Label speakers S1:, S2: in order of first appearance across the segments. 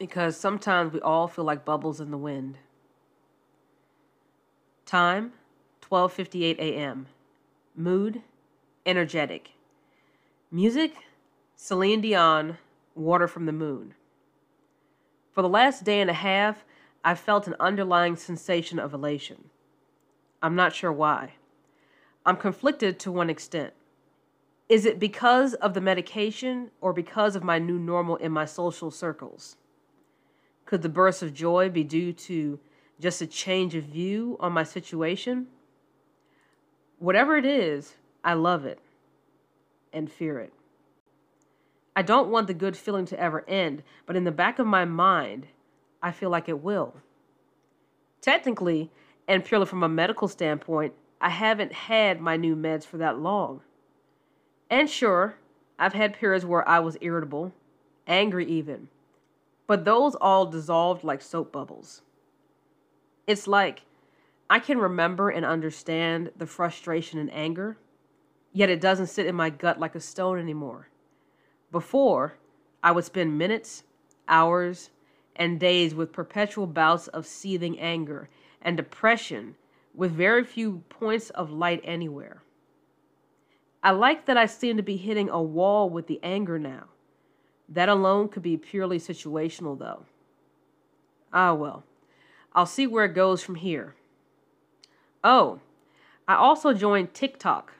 S1: because sometimes we all feel like bubbles in the wind. Time 12:58 a.m. Mood energetic. Music Celine Dion Water from the Moon. For the last day and a half, I felt an underlying sensation of elation. I'm not sure why. I'm conflicted to one extent. Is it because of the medication or because of my new normal in my social circles? Could the burst of joy be due to just a change of view on my situation? Whatever it is, I love it and fear it. I don't want the good feeling to ever end, but in the back of my mind, I feel like it will. Technically, and purely from a medical standpoint, I haven't had my new meds for that long. And sure, I've had periods where I was irritable, angry even but those all dissolved like soap bubbles. It's like I can remember and understand the frustration and anger, yet it doesn't sit in my gut like a stone anymore. Before, I would spend minutes, hours, and days with perpetual bouts of seething anger and depression with very few points of light anywhere. I like that I seem to be hitting a wall with the anger now. That alone could be purely situational, though. Ah, well. I'll see where it goes from here. Oh, I also joined TikTok.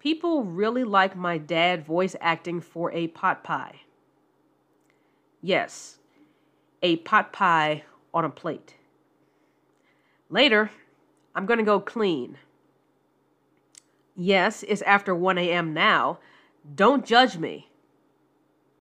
S1: People really like my dad voice acting for a pot pie. Yes, a pot pie on a plate. Later, I'm going to go clean. Yes, it's after 1 a.m. now. Don't judge me.